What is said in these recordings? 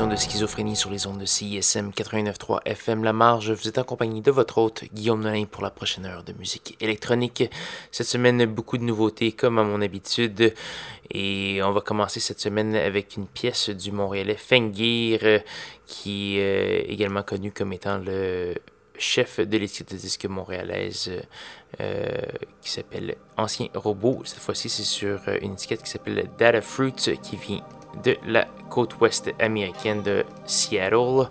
de Schizophrénie sur les ondes de CISM 89.3 FM La Marge. Vous êtes accompagné de votre hôte Guillaume Nolin pour la prochaine heure de musique électronique. Cette semaine, beaucoup de nouveautés comme à mon habitude. Et on va commencer cette semaine avec une pièce du Montréalais Fengir, qui est également connu comme étant le chef de l'étiquette de disque montréalaise euh, qui s'appelle Ancien Robot. Cette fois-ci, c'est sur une étiquette qui s'appelle Data Fruit qui vient de la côte ouest américaine de Seattle.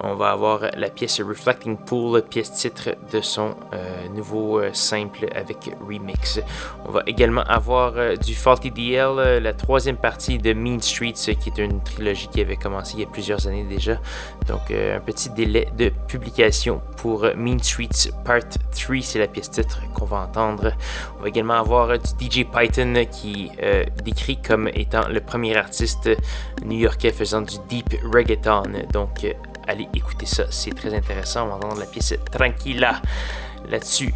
On va avoir la pièce Reflecting Pool, pièce titre de son euh, nouveau euh, simple avec remix. On va également avoir euh, du Faulty DL, la troisième partie de Mean Streets, qui est une trilogie qui avait commencé il y a plusieurs années déjà. Donc un petit délai de publication pour Mean Streets Part 3, c'est la pièce titre qu'on va entendre. On va également avoir du DJ Python qui décrit comme étant le premier artiste new-yorkais faisant du deep reggaeton. Donc allez écouter ça, c'est très intéressant. On va entendre la pièce Tranquilla là-dessus.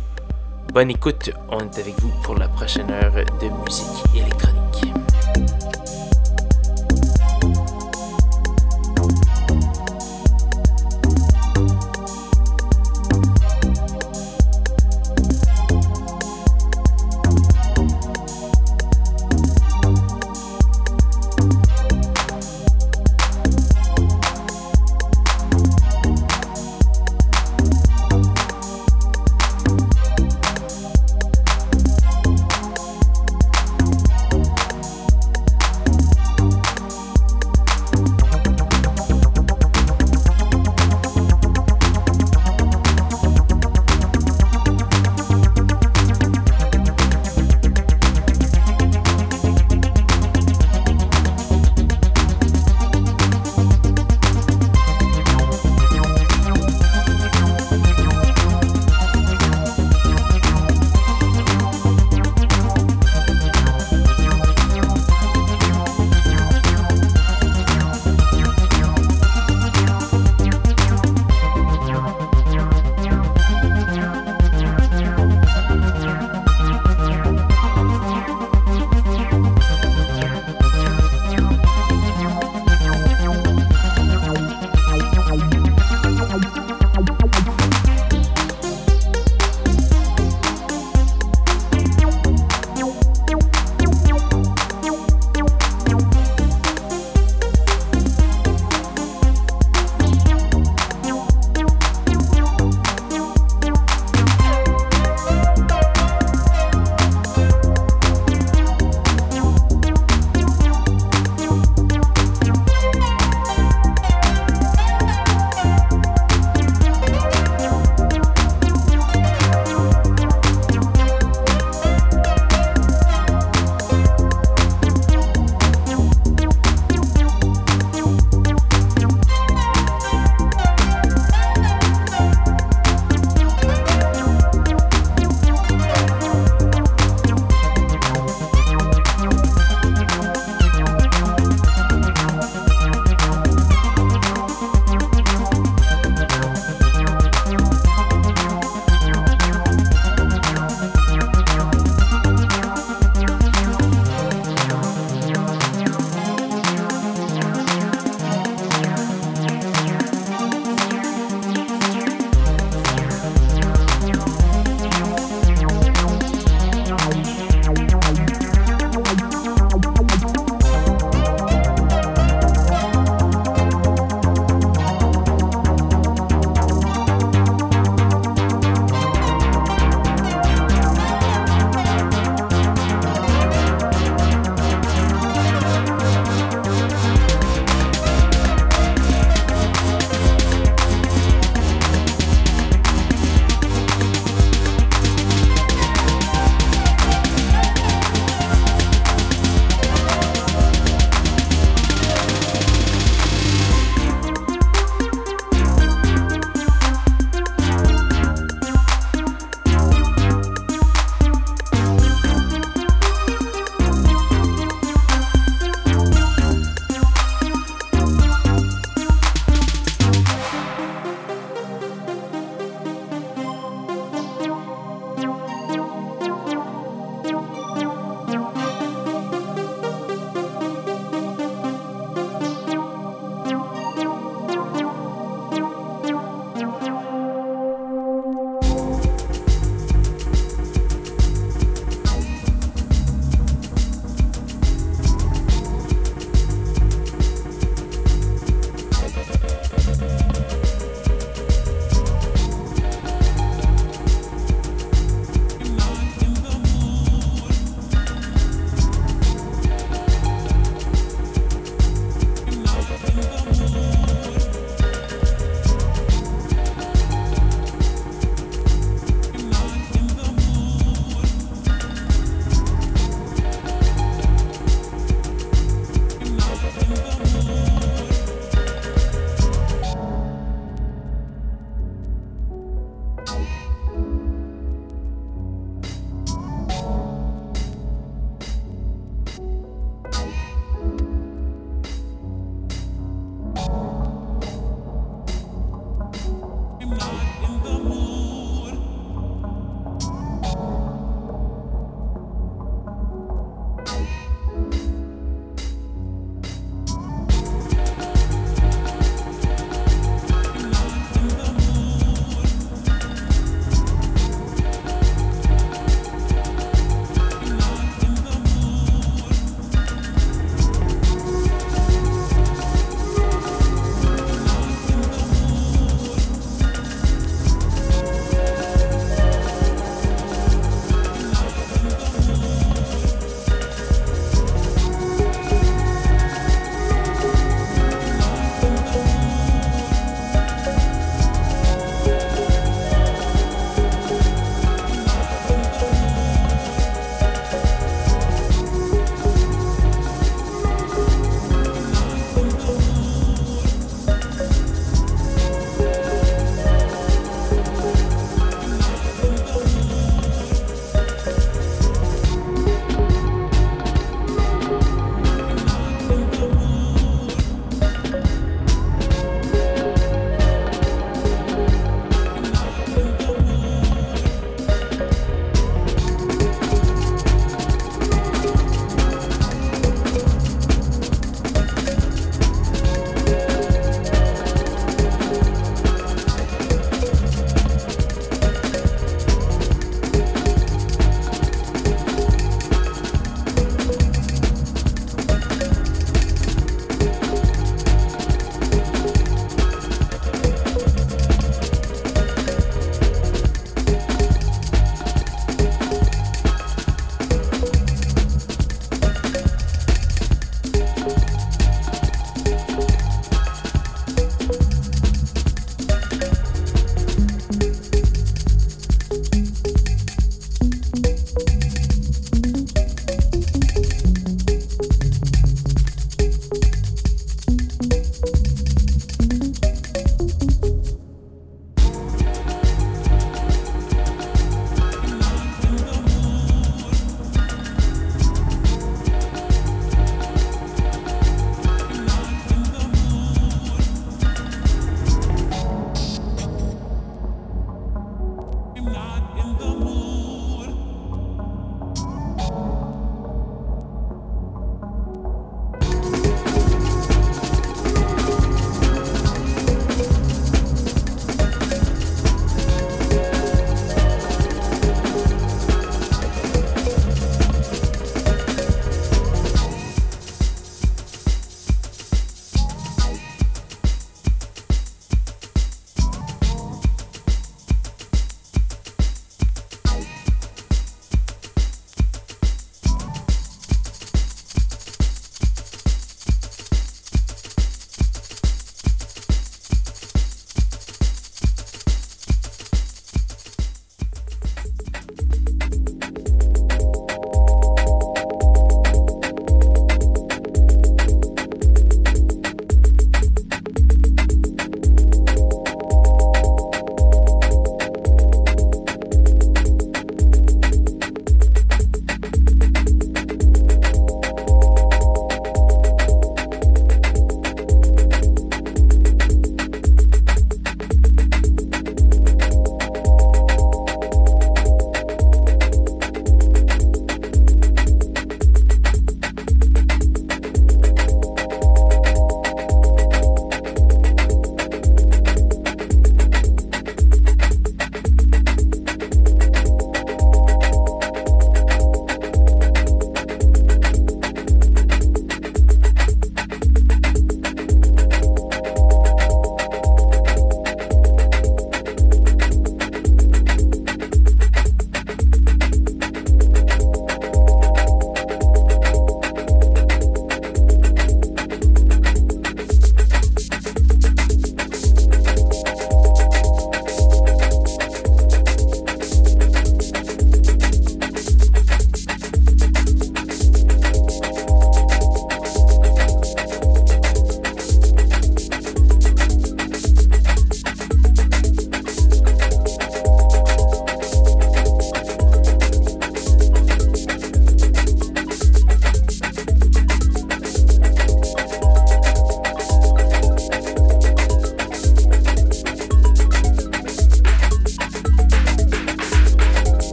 Bonne écoute, on est avec vous pour la prochaine heure de musique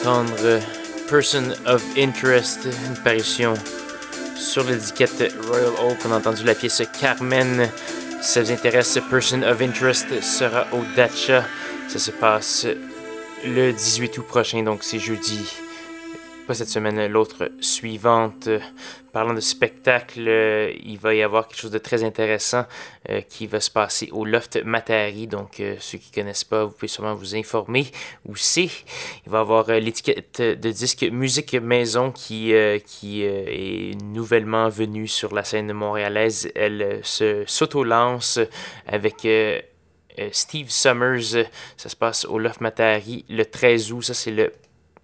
entendre Person of Interest, une parution sur l'étiquette Royal Oak. On a entendu la pièce Carmen. Si ça vous intéresse, Person of Interest sera au Dacha. Ça se passe le 18 août prochain, donc c'est jeudi cette semaine, l'autre suivante. Parlant de spectacle, euh, il va y avoir quelque chose de très intéressant euh, qui va se passer au Loft Matari. Donc, euh, ceux qui ne connaissent pas, vous pouvez sûrement vous informer où c'est. Il va y avoir l'étiquette de disque Musique Maison qui, qui est nouvellement venue sur la scène montréalaise. Elle se s'auto-lance avec Steve Summers. Ça se passe au Loft Matari le 13 août. Ça, c'est le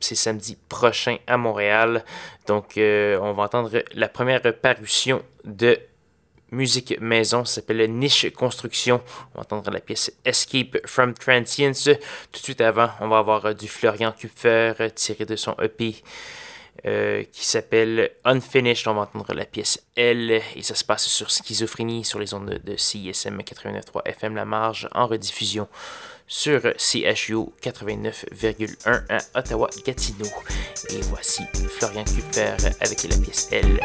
c'est samedi prochain à Montréal. Donc, euh, on va entendre la première parution de musique maison, ça s'appelle Niche Construction. On va entendre la pièce Escape from Transience. Tout de suite avant, on va avoir du Florian Kupfer tiré de son EP. Euh, qui s'appelle Unfinished. On va entendre la pièce L et ça se passe sur Schizophrénie sur les ondes de CISM 89.3 FM La Marge en rediffusion sur CHU 89,1 à Ottawa-Gatineau. Et voici Florian Kupfer avec la pièce L.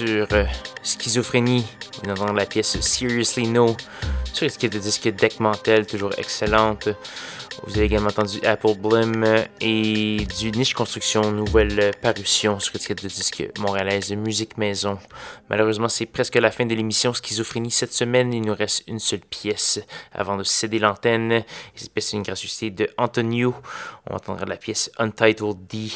sur euh, Schizophrénie. Vous entendez la pièce Seriously No sur de disque Deck Mantel, toujours excellente. Vous avez également entendu Apple Blim et du Niche Construction, nouvelle parution sur l'étiquette de disque montréalaise Musique Maison. Malheureusement, c'est presque la fin de l'émission Schizophrénie cette semaine. Il nous reste une seule pièce avant de céder l'antenne. Cette pièce est une gratuité de Antonio. On entendra la pièce Untitled D.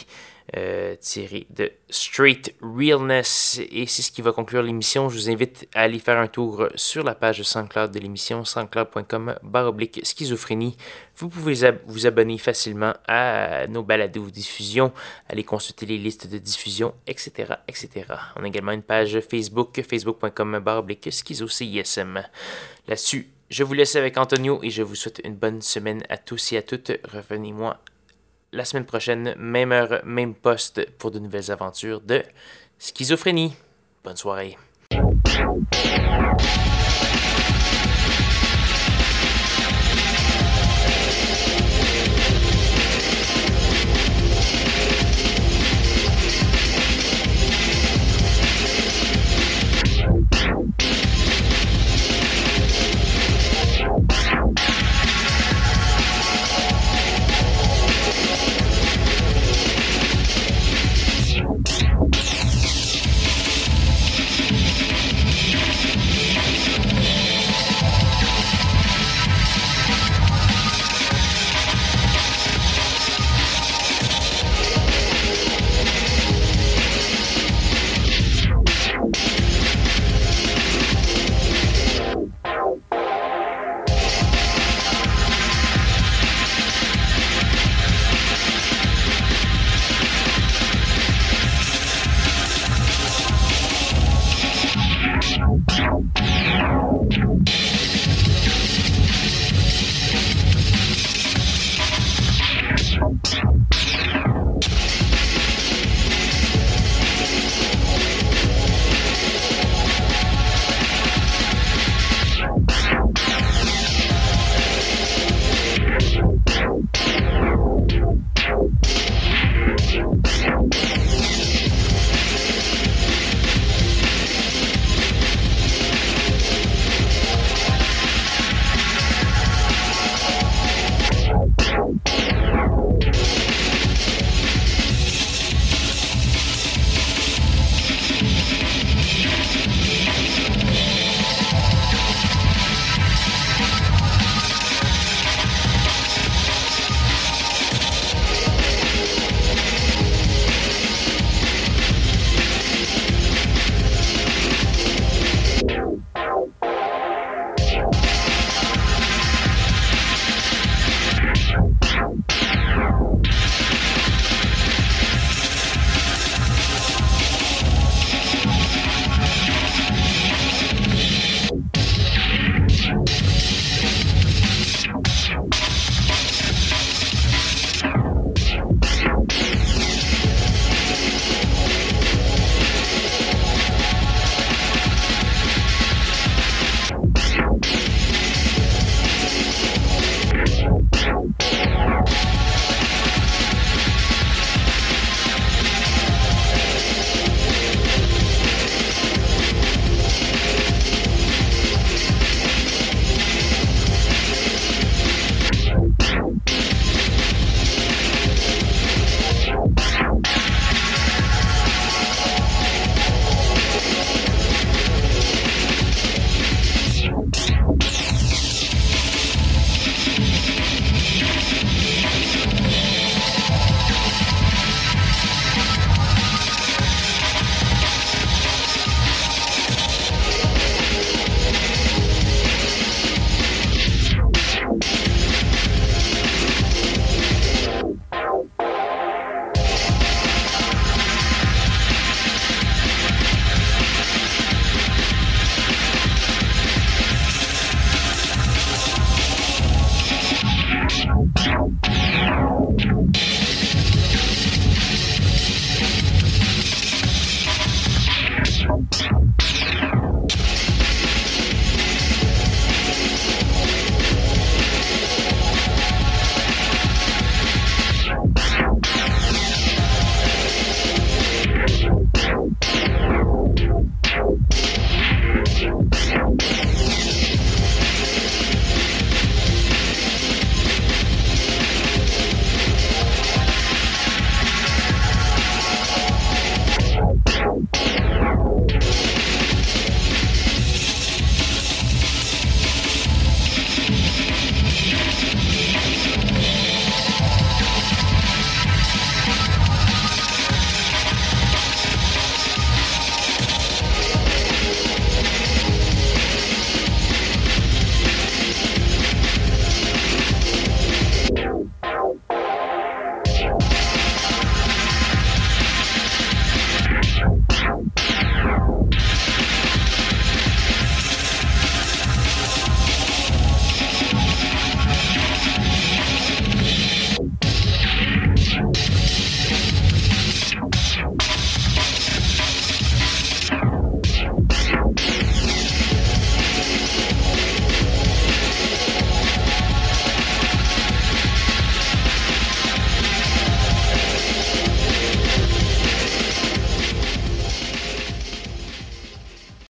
Euh, tiré de Straight Realness. Et c'est ce qui va conclure l'émission. Je vous invite à aller faire un tour sur la page SoundCloud de l'émission, soundcloud.com baroblique schizophrénie. Vous pouvez vous abonner facilement à nos balades ou diffusions, aller consulter les listes de diffusion, etc., etc. On a également une page Facebook, facebook.com baroblique Là-dessus, je vous laisse avec Antonio et je vous souhaite une bonne semaine à tous et à toutes. Revenez-moi la semaine prochaine, même heure, même poste pour de nouvelles aventures de schizophrénie. Bonne soirée.